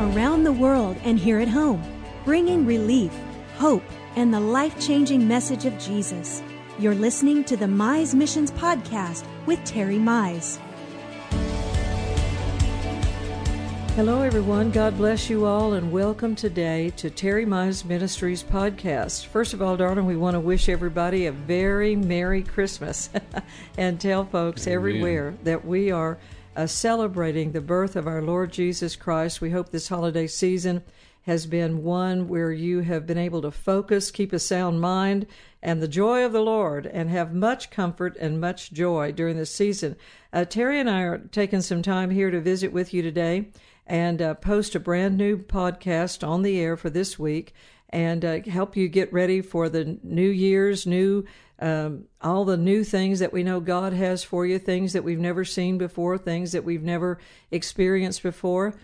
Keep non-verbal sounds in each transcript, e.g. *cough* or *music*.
around the world and here at home, bringing relief, hope, and the life changing message of Jesus. You're listening to the Mize Missions Podcast with Terry Mize. Hello, everyone. God bless you all, and welcome today to Terry Mize Ministries podcast. First of all, darling, we want to wish everybody a very Merry Christmas *laughs* and tell folks Amen. everywhere that we are uh, celebrating the birth of our Lord Jesus Christ. We hope this holiday season has been one where you have been able to focus, keep a sound mind, and the joy of the Lord, and have much comfort and much joy during this season. Uh, Terry and I are taking some time here to visit with you today and uh, post a brand new podcast on the air for this week and uh, help you get ready for the new year's new um, all the new things that we know God has for you, things that we've never seen before, things that we've never experienced before.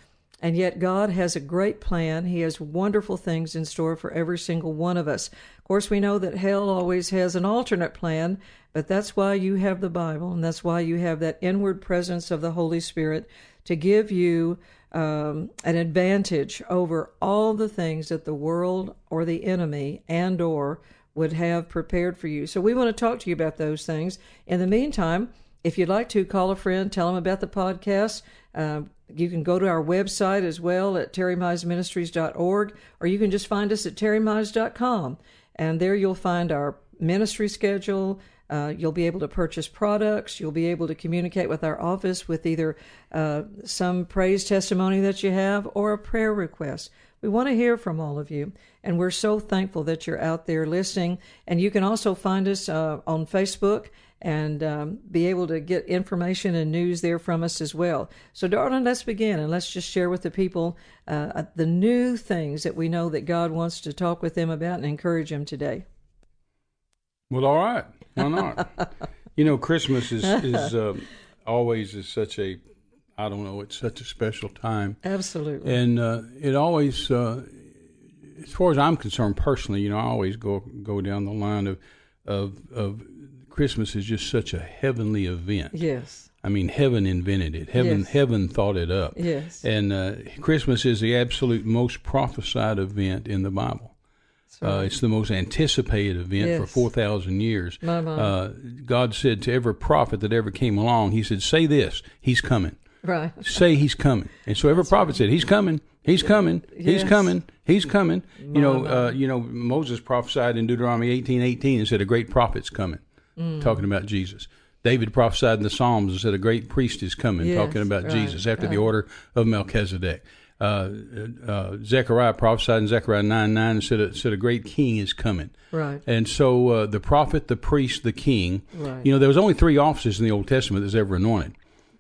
And yet, God has a great plan. He has wonderful things in store for every single one of us. Of course, we know that hell always has an alternate plan, but that's why you have the Bible, and that's why you have that inward presence of the Holy Spirit to give you um, an advantage over all the things that the world or the enemy and or would have prepared for you. So we want to talk to you about those things. In the meantime, if you'd like to call a friend, tell them about the podcast. Uh, you can go to our website as well at terrymizeministries.org, or you can just find us at terrymize.com. And there you'll find our ministry schedule. Uh, you'll be able to purchase products. You'll be able to communicate with our office with either uh, some praise testimony that you have or a prayer request. We want to hear from all of you, and we're so thankful that you're out there listening. And you can also find us uh, on Facebook and um, be able to get information and news there from us as well. So, darling, let's begin and let's just share with the people uh, the new things that we know that God wants to talk with them about and encourage them today. Well, all right. Why not? you know, Christmas is is uh, always is such a I don't know. It's such a special time. Absolutely. And uh, it always, uh, as far as I'm concerned personally, you know, I always go go down the line of of of Christmas is just such a heavenly event. Yes. I mean, heaven invented it. Heaven, yes. heaven thought it up. Yes. And uh, Christmas is the absolute most prophesied event in the Bible. Uh, it's the most anticipated event yes. for 4,000 years. My, my. Uh, God said to every prophet that ever came along, He said, Say this, He's coming. Right. Say He's coming. And so every That's prophet right. said, He's coming. He's coming. Yes. He's coming. He's coming. My, you know, uh, you know, Moses prophesied in Deuteronomy eighteen eighteen and said, "A great prophet's coming," mm. talking about Jesus. David prophesied in the Psalms and said, "A great priest is coming," yes, talking about right, Jesus after right. the order of Melchizedek uh, uh, Zechariah prophesied in Zechariah 9 9 and said, a, said a great king is coming. Right. And so uh, the prophet, the priest, the king, right. you know, there was only three offices in the Old Testament that's ever anointed.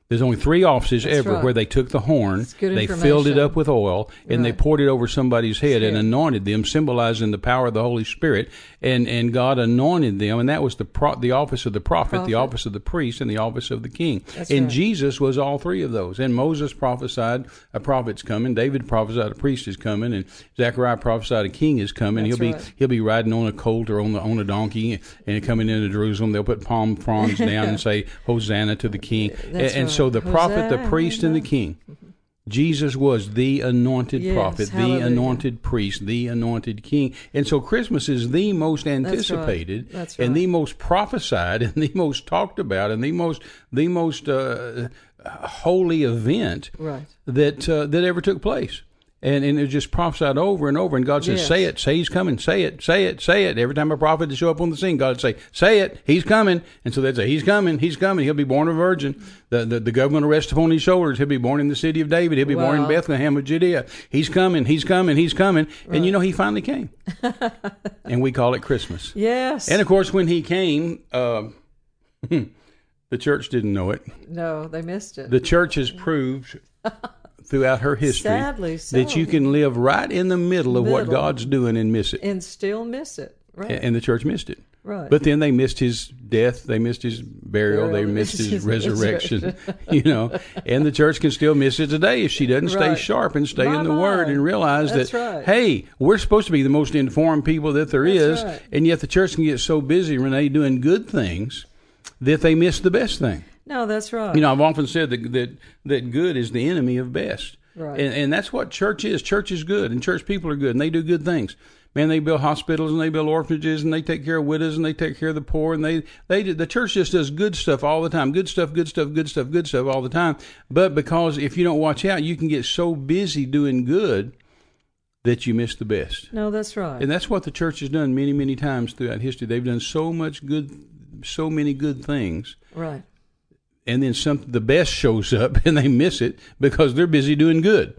There's only three offices That's ever right. where they took the horn, they filled it up with oil, and right. they poured it over somebody's head and anointed them, symbolizing the power of the Holy Spirit. And and God anointed them, and that was the pro- the office of the prophet, prophet, the office of the priest, and the office of the king. That's and right. Jesus was all three of those. And Moses prophesied a prophet's coming, David prophesied a priest is coming, and Zechariah prophesied a king is coming. That's he'll right. be he'll be riding on a colt or on the on a donkey and coming into Jerusalem. They'll put palm fronds down and *laughs* say Hosanna to the king. and, and so the prophet, the the priest and the king. Mm-hmm. Jesus was the anointed yes, prophet, hallelujah. the anointed priest, the anointed king. And so Christmas is the most anticipated That's right. That's right. and the most prophesied and the most talked about and the most the most uh, holy event right. that uh, that ever took place and and it just prophesied over and over. And God says, Yes. "Say it, say He's coming, say it, say it, say it." Every time a prophet would show up on the scene, God would say, "Say it, He's coming." And so they'd say, "He's coming, He's coming. He'll be born a virgin. The the, the government will rest upon His shoulders. He'll be born in the city of David. He'll be born in Bethlehem of Judea. He's coming, He's coming, He's coming." And you know, He finally came, *laughs* and we call it Christmas. Yes. And of course, when He came. Uh, *laughs* The church didn't know it. no, they missed it. The church has proved *laughs* throughout her history Sadly so. that you can live right in the middle of what God's doing and miss it. and still miss it. Right. And the church missed it. right. But then they missed his death, they missed his burial, they missed his his *laughs* resurrection, you know. And the church can still miss it today if she doesn't stay sharp and stay My, in the my. Word and realize That's that, right. hey, we're supposed to be the most informed people that there is, That's right. and yet the church can get so busy, Renee, doing good things that they miss the best thing. No, that's right. You know, I've often said that that, that good is the enemy of best. Right. And, and that's what church is. Church is good, and church people are good, and they do good things. Man, they build hospitals and they build orphanages and they take care of widows and they take care of the poor and they they the church just does good stuff all the time. Good stuff, good stuff, good stuff, good stuff all the time. But because if you don't watch out, you can get so busy doing good that you miss the best. No, that's right. And that's what the church has done many, many times throughout history. They've done so much good, so many good things, right. And then some the best shows up *laughs* and they miss it because they're busy doing good.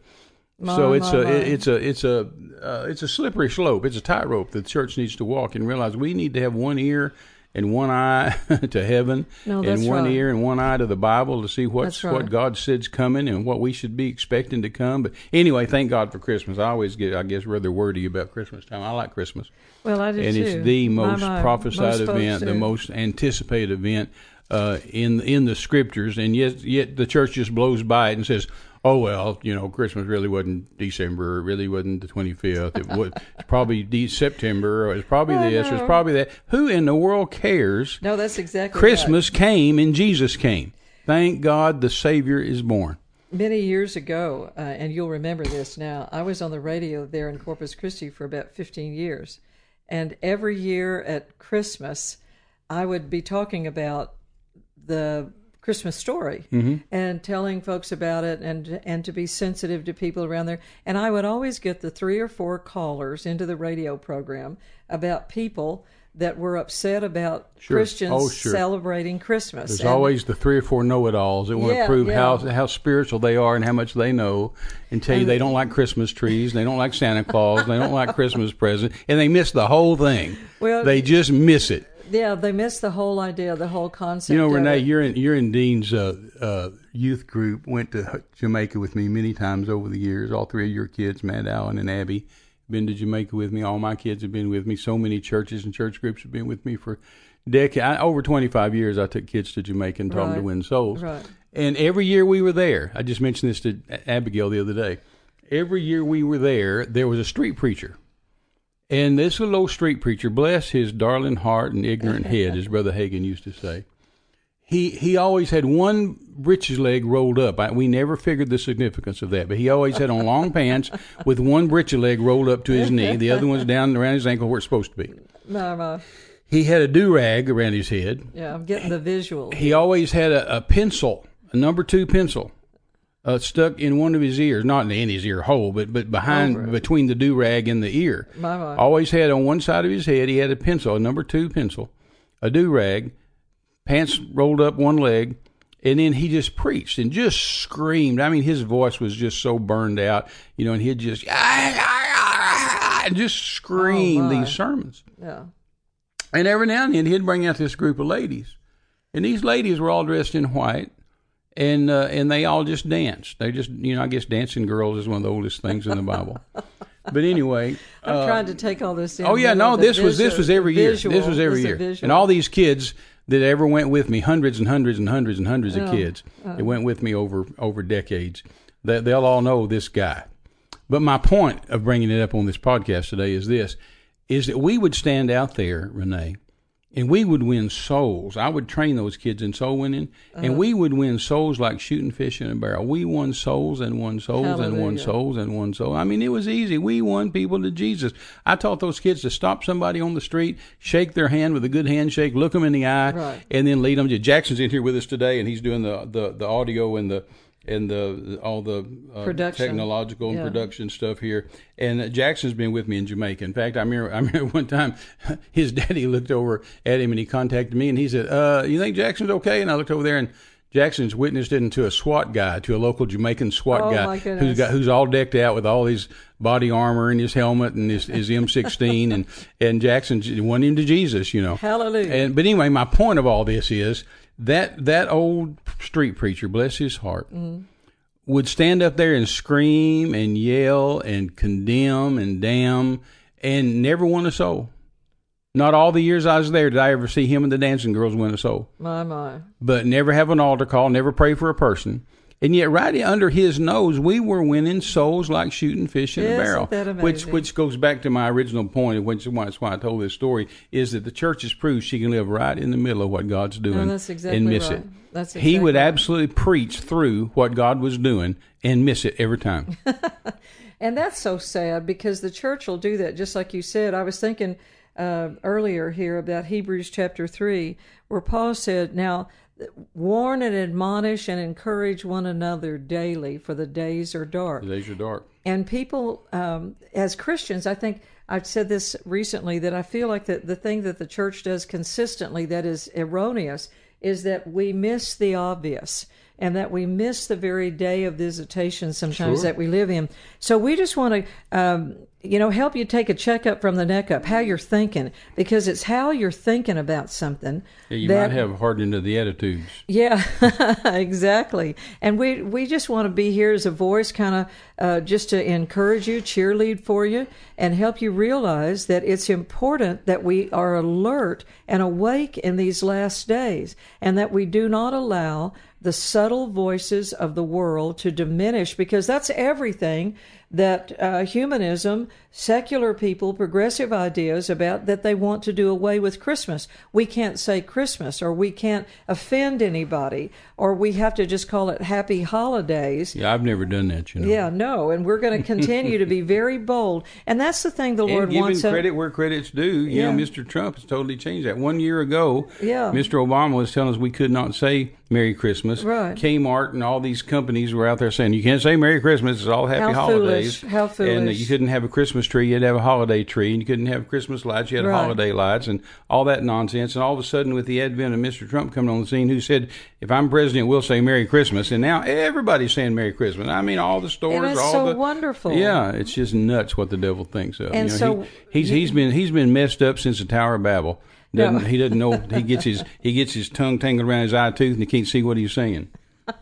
so it's my, a my. it's a it's a uh, it's a slippery slope. It's a tightrope that the church needs to walk and realize we need to have one ear and one eye *laughs* to heaven, No, and one right. ear and one eye to the Bible to see what's right. what God said's coming and what we should be expecting to come. But anyway, thank God for Christmas. I always get I guess rather wordy about Christmas time. I like Christmas Well, I do and too. it's the most my, prophesied most event, the most anticipated event uh, in in the scriptures, and yet yet the church just blows by it and says, "Oh well, you know, Christmas really wasn't December, it really wasn't the twenty fifth. It was *laughs* it's probably de- September, or it's probably this, it's know. probably that." Who in the world cares? No, that's exactly Christmas came and Jesus came. Thank God the Savior is born. Many years ago, uh, and you'll remember this now. I was on the radio there in Corpus Christi for about 15 years, and every year at Christmas, I would be talking about the Christmas story mm-hmm. and telling folks about it and and to be sensitive to people around there. And I would always get the three or four callers into the radio program about people that were upset about Sure. Christians Oh, sure. celebrating Christmas. There's And- always the three or four know-it-alls that want Yeah, to prove how yeah. how spiritual they are and how much they know, and tell you they don't like Christmas trees, they don't like Santa Claus, they don't like Christmas presents, and they miss the whole thing. Well- they just miss it. Yeah, they missed the whole idea, the whole concept. You know, Renee, you're in you're in Dean's uh, uh, youth group. Went to Jamaica with me many times over the years. All three of your kids, Matt, Allen, and Abby, been to Jamaica with me. All my kids have been with me. So many churches and church groups have been with me for decades. I, over 25 years, I took kids to Jamaica and taught them to win souls. Right. And every year we were there, I just mentioned this to Abigail the other day. Every year we were there, there was a street preacher. And this little old street preacher, bless his darling heart and ignorant *laughs* head, as Brother Hagin used to say, he he always had one breeches leg rolled up. I, we never figured the significance of that, but he always had on long pants with one breeches leg rolled up to his knee, the other one's down around his ankle where it's supposed to be. No, no. He had a do rag around his head. Yeah, I'm getting the visual. He always had a, a pencil, a number two pencil, uh, stuck in one of his ears, not in his ear hole, but but behind Over it. between the do rag and the ear. My, my. Always had on one side of his head, he had a pencil, a number two pencil, a do rag, pants rolled up one leg, and then he just preached and just screamed. I mean, his voice was just so burned out, you know, and he'd just *laughs* and just scream Oh, these sermons. Yeah. And every now and then he'd bring out this group of ladies, and these ladies were all dressed in white, and uh, and they all just danced. They just, you know, I guess dancing girls is one of the oldest things in the Bible. *laughs* but anyway, I'm trying to take all this in. oh yeah, no, this was this was every year. visual This was every year, and all these kids that ever went with me, hundreds and hundreds and hundreds and hundreds of Oh, kids that went with me over over decades. That they'll all know this guy. But my point of bringing it up on this podcast today is this: is that we would stand out there, Renee, and we would win souls. I would train those kids in soul winning, Uh-huh. and we would win souls like shooting fish in a barrel. We won souls and won souls and won souls and won souls. I mean, it was easy. We won people to Jesus. I taught those kids to stop somebody on the street, shake their hand with a good handshake, look them in the eye, Right. and then lead them to. Jackson's in here with us today, and he's doing the the, the audio and the and the all the uh, Production. technological and Yeah. production stuff here. And Jackson's been with me in Jamaica. In fact, I remember, I remember *laughs* one time his daddy looked over at him and he contacted me and he said, uh, "You think Jackson's okay?" And I looked over there and. Jackson's witnessed it into a SWAT guy, to a local Jamaican SWAT Oh, guy who's got who's all decked out with all his body armor and his helmet and his, his M16 and and Jackson won him to Jesus, you know. Hallelujah. And but anyway, my point of all this is that that old street preacher, bless his heart, Mm-hmm. would stand up there and scream and yell and condemn and damn and never won a soul. Not all the years I was there did I ever see him and the dancing girls win a soul My, my. but never have an altar call, never pray for a person. And yet right under his nose, we were winning souls like shooting fish in Isn't a barrel. that which amazing? which goes back to my original point, which is why, why I told this story, is that the church has proved she can live right in the middle of what God's doing that's exactly and miss right. it. That's exactly he would right. absolutely preach through what God was doing and miss it every time. *laughs* And that's so sad because the church will do that, just like you said. I was thinking uh, earlier here about Hebrews chapter 3, where Paul said, Now, warn and admonish and encourage one another daily, for the days are dark. the days are dark. And people, um, as Christians, I think I've said this recently that I feel like that the thing that the church does consistently that is erroneous is that we miss the obvious and that we miss the very day of visitation sometimes Sure. that we live in. So we just want to, um, you know, help you take a checkup from the neck up, how you're thinking, because it's how you're thinking about something. Yeah, you that, might have hardened to the attitudes. yeah, *laughs* exactly. And we we just want to be here as a voice, kind of uh, just to encourage you, cheerlead for you, and help you realize that it's important that we are alert and awake in these last days, and that we do not allow the subtle voices of the world to diminish, because that's everything that uh, humanism, secular people, progressive ideas about that they want to do away with Christmas. We can't say Christmas, or we can't offend anybody, or we have to just call it Happy Holidays. Yeah, I've never done that, you know. Yeah, no, and we're going to continue to be *laughs* very bold, and that's the thing the Lord and giving wants. us- credit where credit's due. You Yeah. know, Mr. Trump has totally changed that. One year ago, Yeah. Mr. Obama was telling us we could not say Merry Christmas. Right. Kmart and all these companies were out there saying you can't say Merry Christmas. It's all Happy How Holidays. foolish. How foolish! And you couldn't have a Christmas tree. You had to have a holiday tree. And you couldn't have Christmas lights. You had Right. holiday lights and all that nonsense. And all of a sudden, with the advent of Mr. Trump coming on the scene, who said, "If I'm president, we'll say Merry Christmas." And now everybody's saying Merry Christmas. I mean, all the stores, And it's all so the wonderful. Yeah, it's just nuts what the devil thinks of. And you know, so- he, he's he's been he's been messed up since the Tower of Babel. Doesn't, No. He doesn't know. He gets his he gets his tongue tangled around his eye tooth, and he can't see what he's saying. *laughs*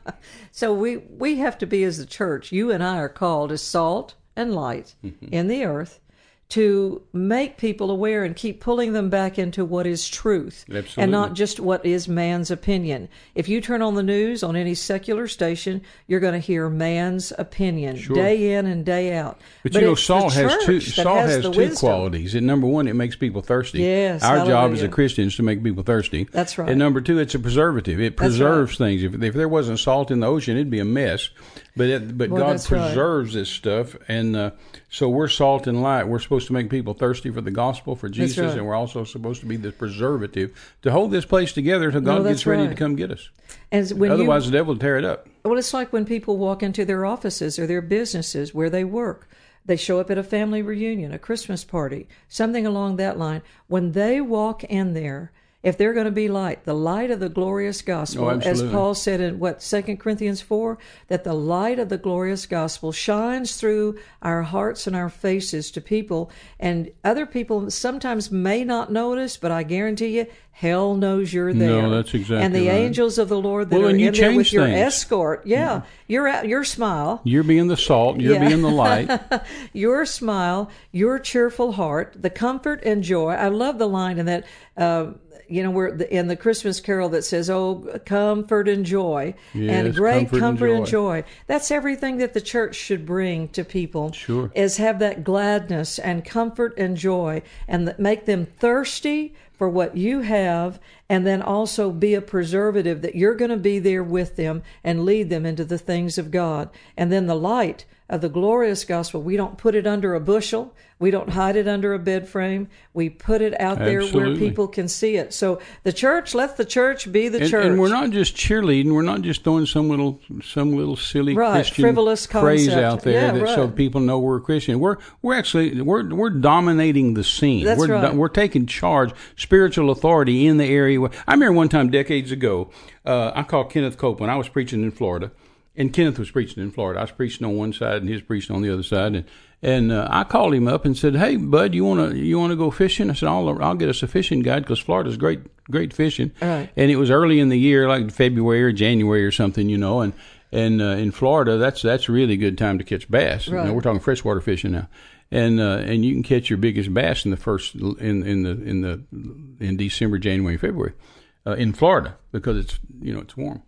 So we we have to be as the church. You and I are called as salt and light in the earth to make people aware and keep pulling them back into what is truth and not just what is man's opinion. If you turn on the news on any secular station, you're going to hear man's opinion day in and day out. But, you know, salt has two. Salt has has, two wisdom. qualities. And number one, it makes people thirsty. Yes, our job as hallelujah. a Christian is to make people thirsty. That's right. And number two, it's a preservative. It preserves things. If, if there wasn't salt in the ocean, it'd be a mess. But it, but God that's right. preserves this stuff, and uh, so we're salt and light. We're supposed to make people thirsty for the gospel, for Jesus, right. and we're also supposed to be the preservative to hold this place together until God No, gets ready right. to come get us. And when you- Otherwise, the devil will tear it up. Well, it's like when people walk into their offices or their businesses where they work. They show up at a family reunion, a Christmas party, something along that line. When they walk in there, if they're going to be light, the light of the glorious gospel, Oh, as. Paul said in what Second Corinthians four, that the light of the glorious gospel shines through our hearts and our faces to people, and other people sometimes may not notice, but I guarantee you, hell knows you're there. No, that's exactly And the right. angels of the Lord that Well, are in there with change your things. escort, yeah, your your smile, You're being the salt. You're Yeah. being the light. *laughs* your smile, your cheerful heart, the comfort and joy. I love the line in that, uh, you know, where the, in the Christmas Carol that says, "Oh, comfort and joy, and great comfort comfort, and and, joy. joy. That's everything that the church should bring to people. Sure. is have that gladness and comfort and joy, and that make them thirsty for what you have, and then also be a preservative that you're going to be there with them and lead them into the things of God. And then the light of the glorious gospel, we don't put it under a bushel, we don't hide it under a bed frame, we put it out there where people can see it. So the church, let the church be the And, church. and we're not just cheerleading. We're not just throwing some little some little silly Right, Christian frivolous phrase concept. out there Yeah, that so people know we're a Christian. We're we're actually we're we're dominating the scene. That's we're right. we're taking charge, spiritual authority in the area. where- I remember one time decades ago, uh, I called Kenneth Copeland. I was preaching in Florida, and Kenneth was preaching in Florida. I was preaching on one side, and he was preaching on the other side, and. And uh, I called him up and said, "Hey, bud, you want to you want to go fishing?" I said, "I'll I'll get us a fishing guide because Florida's great great fishing." Right. and it was early in the year, like February or January or something, you know. And and uh, in Florida, that's that's a really good time to catch bass. You know, Right. we're talking freshwater fishing now, and uh, and you can catch your biggest bass in the first in in the in the in December, January, February, uh, in Florida because it's you know it's warm.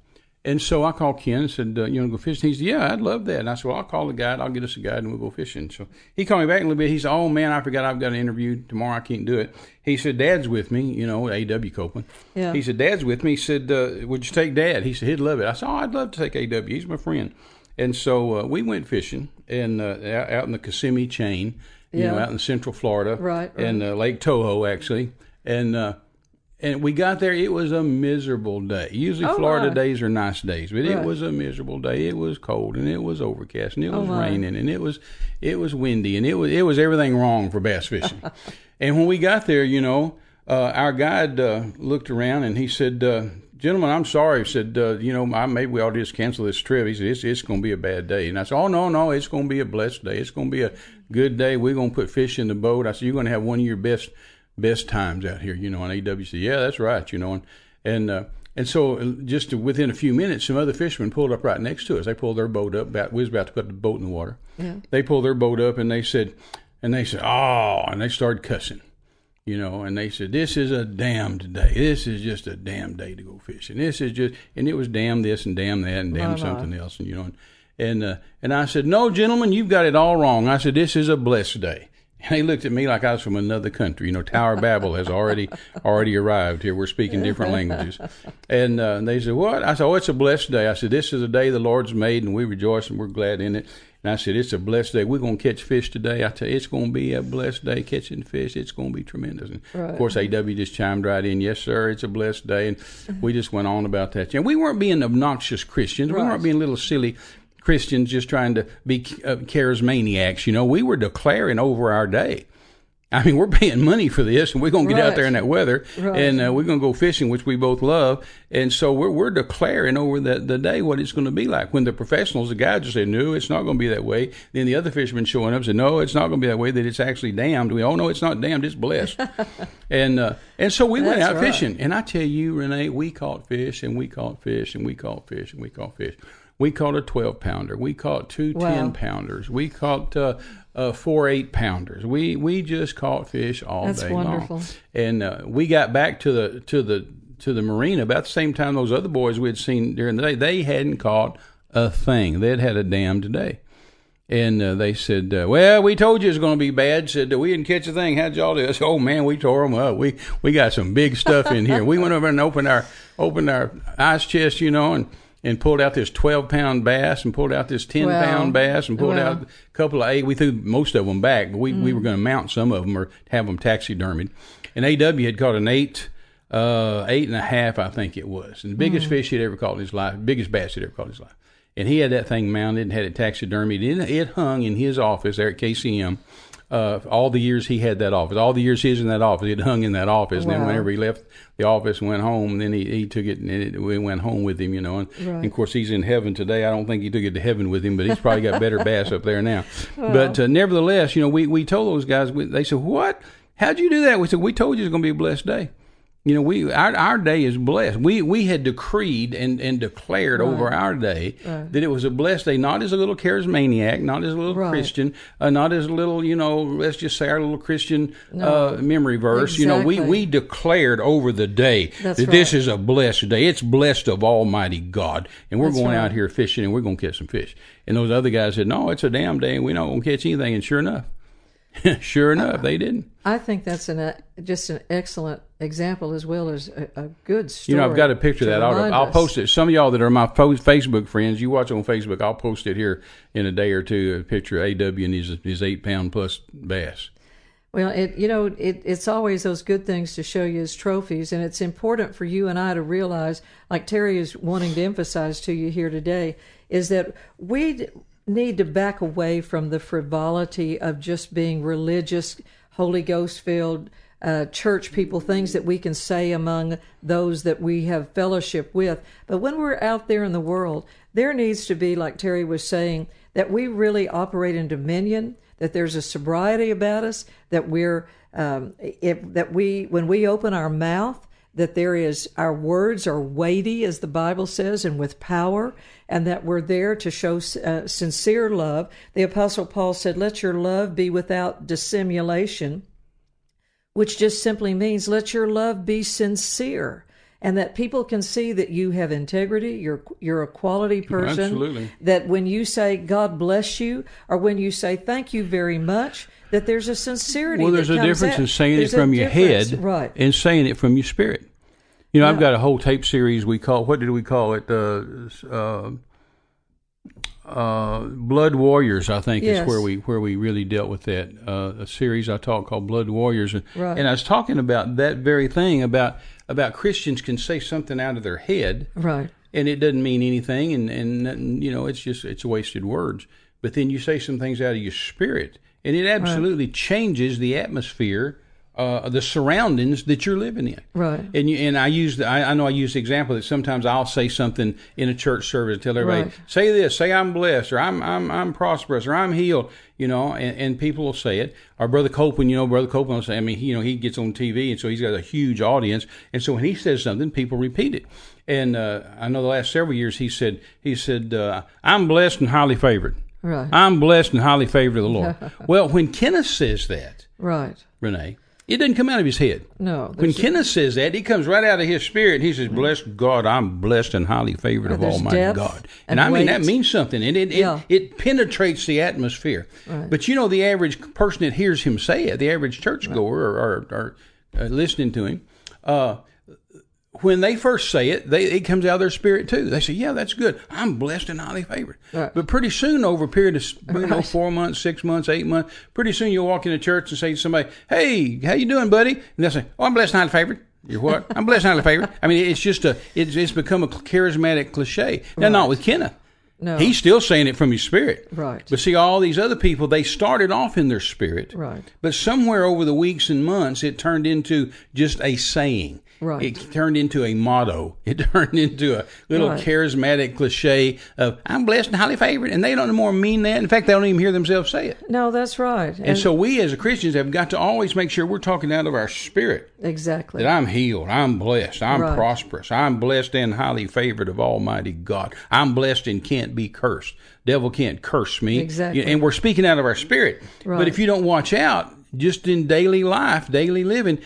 And so I called Ken and said, uh, "You want to go fishing?" He said, "Yeah, I'd love that." And I said, "Well, I'll call the guide. I'll get us a guide, and we'll go fishing." So he called me back a little bit. He said, "Oh man, I forgot I've got an interview tomorrow. I can't do it." He said, "Dad's with me. You know, A.W. Copeland." Yeah. He said, "Dad's with me." He said, uh, "Would you take Dad?" He said, "He'd love it." I said, "Oh, I'd love to take A.W. He's my friend." And so uh, we went fishing and uh, out in the Kissimmee chain, you know, out in Central Florida, Right, right. and uh, Lake Toho actually, and uh, and we got there. It was a miserable day. Usually, Oh, Florida my. days are nice days, but it was a miserable day. It was cold and it was overcast and it Oh, was my. raining and it was it was windy and it was it was everything wrong for bass fishing. *laughs* and when we got there, you know, uh, our guide uh, looked around and he said. Uh, Gentlemen, I'm sorry. He said, uh, you know, I, maybe we ought to just cancel this trip. He said, it's, it's going to be a bad day. And I said, oh, no, no, it's going to be a blessed day. It's going to be a good day. We're going to put fish in the boat. I said, you're going to have one of your best best times out here, you know. on AWC. yeah, that's right, you know. And and uh, and so uh, just within a few minutes, some other fishermen pulled up right next to us. They pulled their boat up. About, we was about to put the boat in the water. Yeah. They pulled their boat up and they said, and they said, oh, and they started cussing. You know, and they said, "This is a damned day. This is just a damn day to go fishing. This is just," and it was damn this and damn that and damn something else, and you know, and and, uh, and I said, "No, gentlemen, you've got it all wrong." I said, "This is a blessed day." And they looked at me like I was from another country. You know, Tower Babel has already already arrived here. We're speaking different languages, and uh, they said, "What?" I said, "Oh, it's a blessed day." I said, "This is a day the Lord's made, and we rejoice and we're glad in it." And I said, "It's a blessed day. We're going to catch fish today. I tell you, it's going to be a blessed day catching fish. It's going to be tremendous." And Right. of course, AW just chimed right in, "Yes, sir. It's a blessed day." And we just went on about that. And we weren't being obnoxious Christians. We weren't being little silly Christians just trying to be uh, charismaniacs. You know, we were declaring over our day. I mean, we're paying money for this, and we're going to get out there in that weather, Right. and uh, we're going to go fishing, which we both love. And so we're we're declaring over the, the day what it's going to be like. When the professionals, the guys, just say, "No, it's not going to be that way." Then the other fishermen showing up say, "No, it's not going to be that way. That it's actually damned." We all know it's not damned; it's blessed. *laughs* and uh, and so we went out right. fishing, and I tell you, Renee, we caught fish, and we caught fish, and we caught fish, and we caught fish. We caught a twelve pounder. We caught two Wow. ten pounders. We caught uh, uh, four eight pounders. We we just caught fish all That's day wonderful. long. And uh, we got back to the to the to the marina about the same time those other boys we had seen during the day. They hadn't caught a thing. They'd had a damned today. And uh, they said, uh, "Well, we told you it was going to be bad." Said we didn't catch a thing. How'd y'all do? I said, "Oh man, we tore them up. We we got some big stuff in here. We went over and opened our opened our ice chest, you know, and and pulled out this twelve pound bass and pulled out this ten Wow. pound bass and pulled Wow. out a couple of eight. We threw most of them back, but we we were going to mount some of them or have them taxidermied. And AW had caught an eight. Uh, eight and a half, I think it was, and the biggest fish he'd ever caught in his life, biggest bass he'd ever caught in his life and he had that thing mounted and had it taxidermied. It, it hung in his office there at KCM. Uh, all the years he had that office, all the years he was in that office, it hung in that office. And then whenever he left the office and went home, then he, he took it and it, we went home with him, you know. And, and of course, he's in heaven today. I don't think he took it to heaven with him, but he's probably got better bass up there now. But uh, nevertheless, you know, we, we told those guys, we, they said, What? How'd you do that? We said, We told you it's going to be a blessed day. You know, we our our day is blessed. We we had decreed and, and declared over our day that it was a blessed day, not as a little charismaniac, not as a little Right. Christian, uh, not as a little, you know, let's just say our little Christian uh, memory verse. You know, we we declared over the day That's that this is a blessed day. It's blessed of Almighty God, and we're That's going right. out here fishing and we're going to catch some fish. And those other guys said, "No, it's a damn day, and we're not going to catch anything." And sure enough, *laughs* sure enough, they didn't. I think that's an uh, just an excellent example as well as a, a good story. You know, I've got a picture of that. I'll, I'll post it. Some of y'all that are my Facebook friends, you watch on Facebook. I'll post it here in a day or two. A picture of AW and his his eight pound plus bass. Well, it you know it, it's always those good things to show you as trophies, and it's important for you and I to realize, like Terry is wanting to emphasize to you here today, is that we need to back away from the frivolity of just being religious, Holy Ghost filled. Uh, church people, things that we can say among those that we have fellowship with. But when we're out there in the world, there needs to be, like Terry was saying, that we really operate in dominion, that there's a sobriety about us, that we're um, if, that we when we open our mouth, that there is our words are weighty, as the Bible says, and with power, and that we're there to show uh, sincere love. The Apostle Paul said, "Let your love be without dissimulation." Which just simply means let your love be sincere. and that people can see that you have integrity, you're you're a quality *laughs* person. Absolutely. That when you say God bless you or when you say thank you very much, that there's a sincerity. Well, there's a difference out. in saying There's it from your head right? and saying it from your spirit. You know, I've got a whole tape series we call what did we call it? Uh, uh, uh, Blood Warriors, I think, Yes. is where we where we really dealt with that. Uh, a series I taught called Blood Warriors, and, Right. and I was talking about that very thing about about Christians can say something out of their head, Right. and it doesn't mean anything, and and you know it's just it's wasted words. But then you say some things out of your spirit, and it absolutely changes the atmosphere, uh, the surroundings that you're living in. Right. And you, and I use the, I, I know I use the example that sometimes I'll say something in a church service and tell everybody Right. say this, say I'm blessed or I'm I'm I'm prosperous or I'm healed, you know, and, and people will say it. Our brother Copeland, you know, brother Copeland will say, I mean, he, you know, he gets on TV and so he's got a huge audience, and so when he says something, people repeat it. And uh, I know the last several years he said he said uh, I'm blessed and highly favored. Right. I'm blessed and highly favored of the Lord. *laughs* well, when Kenneth says that, Right. Renee, it didn't come out of his head. No. When Kenneth says that, he comes right out of his spirit. He says, "Bless God, I'm blessed and highly favored of There's Almighty God." and And I mean that means something, and it it, Yeah. it penetrates the atmosphere. But you know, the average person that hears him say it, the average churchgoer or, or, or uh, listening to him, uh, when they first say it, they, it comes out of their spirit too. They say, "Yeah, that's good. I'm blessed and highly favored." Right. But pretty soon, over a period of you know four months, six months, eight months, pretty soon you'll walk into church and say to somebody, "Hey, how you doing, buddy?" And they'll say, "Oh, I'm blessed and highly favored." You're what? I'm blessed and highly favored. I mean, it's just a it's, it's become a charismatic cliche. Now, not with Kenneth. No. He's still saying it from his spirit. Right. But see, all these other people, they started off in their spirit. Right. But somewhere over the weeks and months, it turned into just a saying. Right. It turned into a motto. *laughs* It turned into a little Right. charismatic cliche of "I'm blessed and highly favored," and they don't more mean that. In fact, they don't even hear themselves say it. No, that's right. And, so, we as Christians have got to always make sure we're talking out of our spirit exactly. that I'm healed, I'm blessed, I'm Right. prosperous, I'm blessed and highly favored of Almighty God. I'm blessed and can't be cursed. Devil can't curse me. Exactly. And we're speaking out of our spirit. Right. But if you don't watch out, just in daily life, daily living,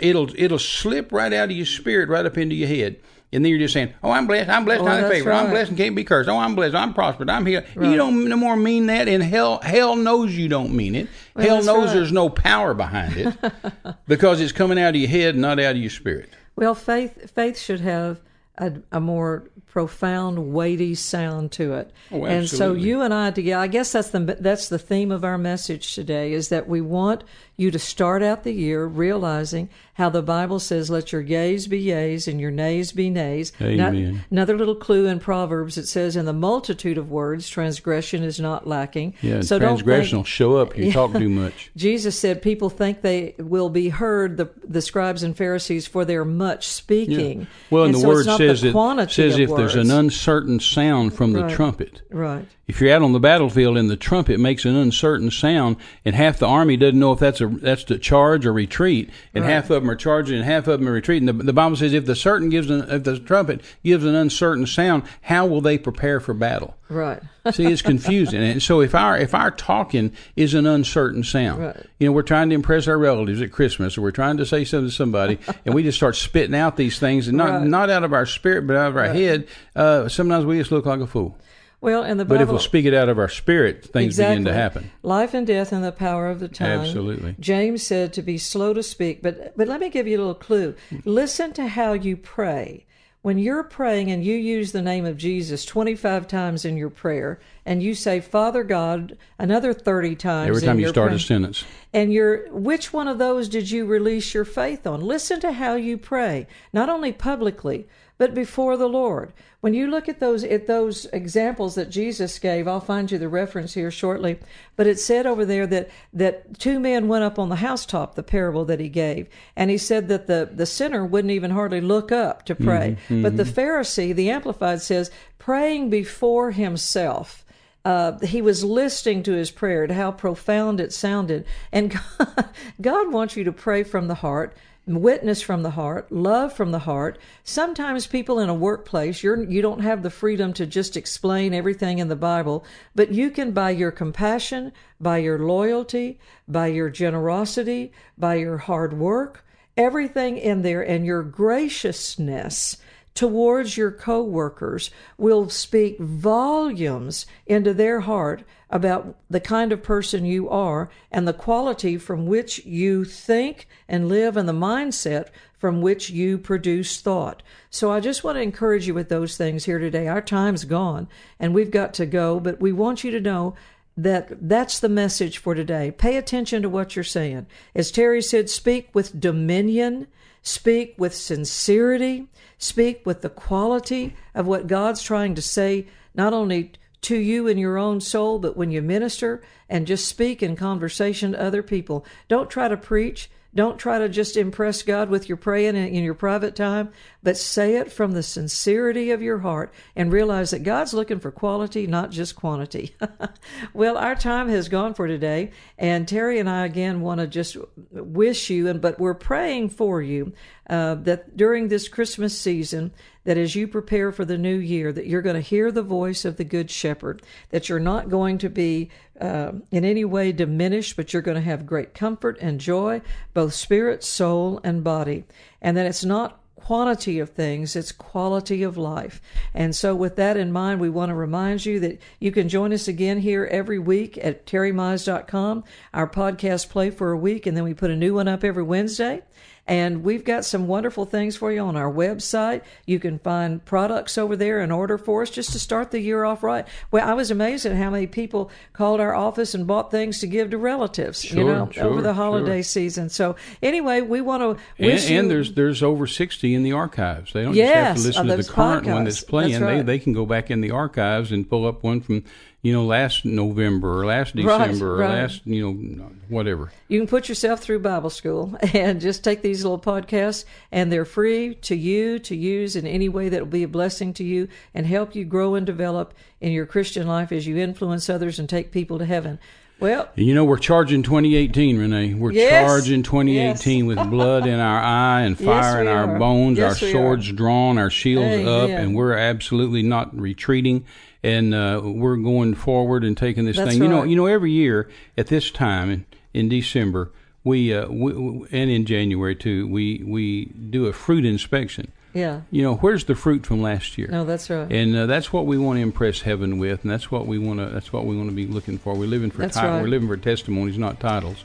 it'll it'll slip right out of your spirit, right up into your head. And then you're just saying, "Oh, I'm blessed. I'm blessed. Oh, that's favored. I'm blessed and can't be cursed. Oh, I'm blessed. I'm prospered. I'm healed." You don't no more mean that, and hell, hell knows you don't mean it. hell knows right. there's no power behind it *laughs* because it's coming out of your head, not out of your spirit. Well, faith faith should have a, a more profound, weighty sound to it. Oh, and so you and I together, I guess that's the that's the theme of our message today is that we want you to start out the year realizing how the Bible says, "Let your yays be yays and your nays be nays." Not- Amen. another little clue in Proverbs it says, "In the multitude of words, transgression is not lacking." Yeah, so don't transgression will show up if you talk too *laughs* much. Jesus said people think they will be heard, the, the scribes and Pharisees, for their much speaking. Well, and, And the so word says the it quantity says if there's an uncertain sound from the Right. trumpet. Right. If you're out on the battlefield and the trumpet makes an uncertain sound, and half the army doesn't know if that's a that's to charge or retreat, and Right. half of them are charging and half of them are retreating, the, the Bible says if the certain gives an, if the trumpet gives an uncertain sound, how will they prepare for battle? Right. *laughs* See, it's confusing, and so if our if our talking is an uncertain sound, Right. you know, we're trying to impress our relatives at Christmas, or we're trying to say something to somebody, *laughs* and we just start spitting out these things, and not Right. not out of our spirit, but out of our head. Uh, sometimes we just look like a fool. Well, and the Bible, But if we'll speak it out of our spirit, things begin to happen. Life and death in the power of the tongue. Absolutely. James said to be slow to speak, but but let me give you a little clue. Listen to how you pray. When you're praying and you use the name of Jesus 25 times in your prayer, and you say Father God another 30 times Every time you your start prayer, a sentence. And you're which one of those did you release your faith on? Listen to how you pray, not only publicly, but before the Lord. When you look at those at those examples that Jesus gave, I'll find you the reference here shortly, but it said over there that that two men went up on the housetop, the parable that he gave, and he said that the the sinner wouldn't even hardly look up to pray. Mm-hmm, but the mm-hmm. Pharisee, the amplified says, praying before himself uh, he was listening to his prayer to how profound it sounded. And *laughs* God, God wants you to pray from the heart, witness from the heart, love from the heart. Sometimes people in a workplace, you're you don't have the freedom to just explain everything in the Bible, but you can by your compassion, by your loyalty, by your generosity, by your hard work, everything in there and your graciousness towards your coworkers will speak volumes into their heart about the kind of person you are and the quality from which you think and live and the mindset from which you produce thought. So I just want to encourage you with those things here today. Our time's gone and we've got to go, but we want you to know that that's the message for today. Pay attention to what you're saying. As Terry said, speak with dominion, speak with sincerity, speak with the quality of what God's trying to say, not only to you in your own soul, but when you minister and just speak in conversation to other people. Don't try to preach. Don't try to just impress God with your praying in your private time, but say it from the sincerity of your heart and realize that God's looking for quality, not just quantity. *laughs* well, our time has gone for today, and Terry and I again want to just wish you, and but we're praying for you uh, that during this Christmas season, that as you prepare for the new year, that you're going to hear the voice of the Good Shepherd, that you're not going to be uh, in any way diminished, but you're going to have great comfort and joy, both spirit, soul, and body, and that it's not quantity of things, it's quality of life. And so, with that in mind, we want to remind you that you can join us again here every week at terrymize.com. Our podcast play for a week, and then we put a new one up every Wednesday. And we've got some wonderful things for you on our website. You can find products over there and order for us just to start the year off right. Well, I was amazed at how many people called our office and bought things to give to relatives, sure, you know, sure, over the holiday sure. season. So anyway, we want to and, and, there's there's over 60 in the archives. They don't yes, just have to listen to the current podcasts. one that's playing. That's right. They they can go back in the archives and pull up one from you know, last November or last December right, or last, you know, whatever. You can put yourself through Bible school *laughs* and just take these little podcasts, and they're free to you to use in any way that will be a blessing to you and help you grow and develop in your Christian life as you influence others and take people to heaven. Well, you know, we're charging 2018, Renee. We're yes, charging 2018 yes. with *laughs* blood in our eye and fire Yes, in our are. bones, our swords are. drawn, our shields up, and we're absolutely not retreating. And uh, we're going forward and taking this That's thing. You know, you know, every year at this time in, in December, we, uh, we, and in January too, we we do a fruit inspection. yeah. You know, where's the fruit from last year? No, that's right. And uh, that's what we want to impress heaven with, and that's what we want to. That's what we want to be looking for. We're living for That's right. we're living for testimonies, not titles.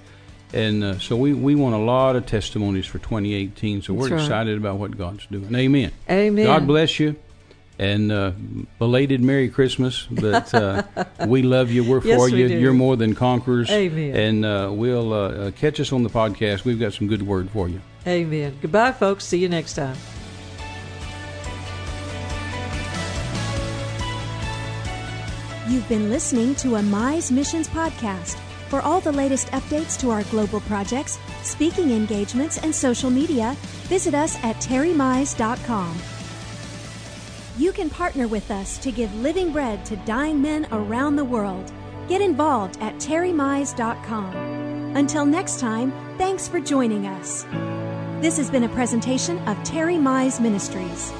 And uh, so we, we want a lot of testimonies for 2018. So we're right. excited about what God's doing. Amen. Amen. God bless you, and uh, belated Merry Christmas. But uh, *laughs* we love you. We're Yes, for we you. do. You're more than conquerors. Amen. And uh, we'll uh, uh, catch us on the podcast. We've got some good word for you. Amen. Goodbye, folks. See you next time. You've been listening to a Mize Missions podcast. For all the latest updates to our global projects, speaking engagements, and social media, visit us at terrymize.com. You can partner with us to give living bread to dying men around the world. Get involved at terrymize.com. Until next time, thanks for joining us. This has been a presentation of Terry Mize Ministries.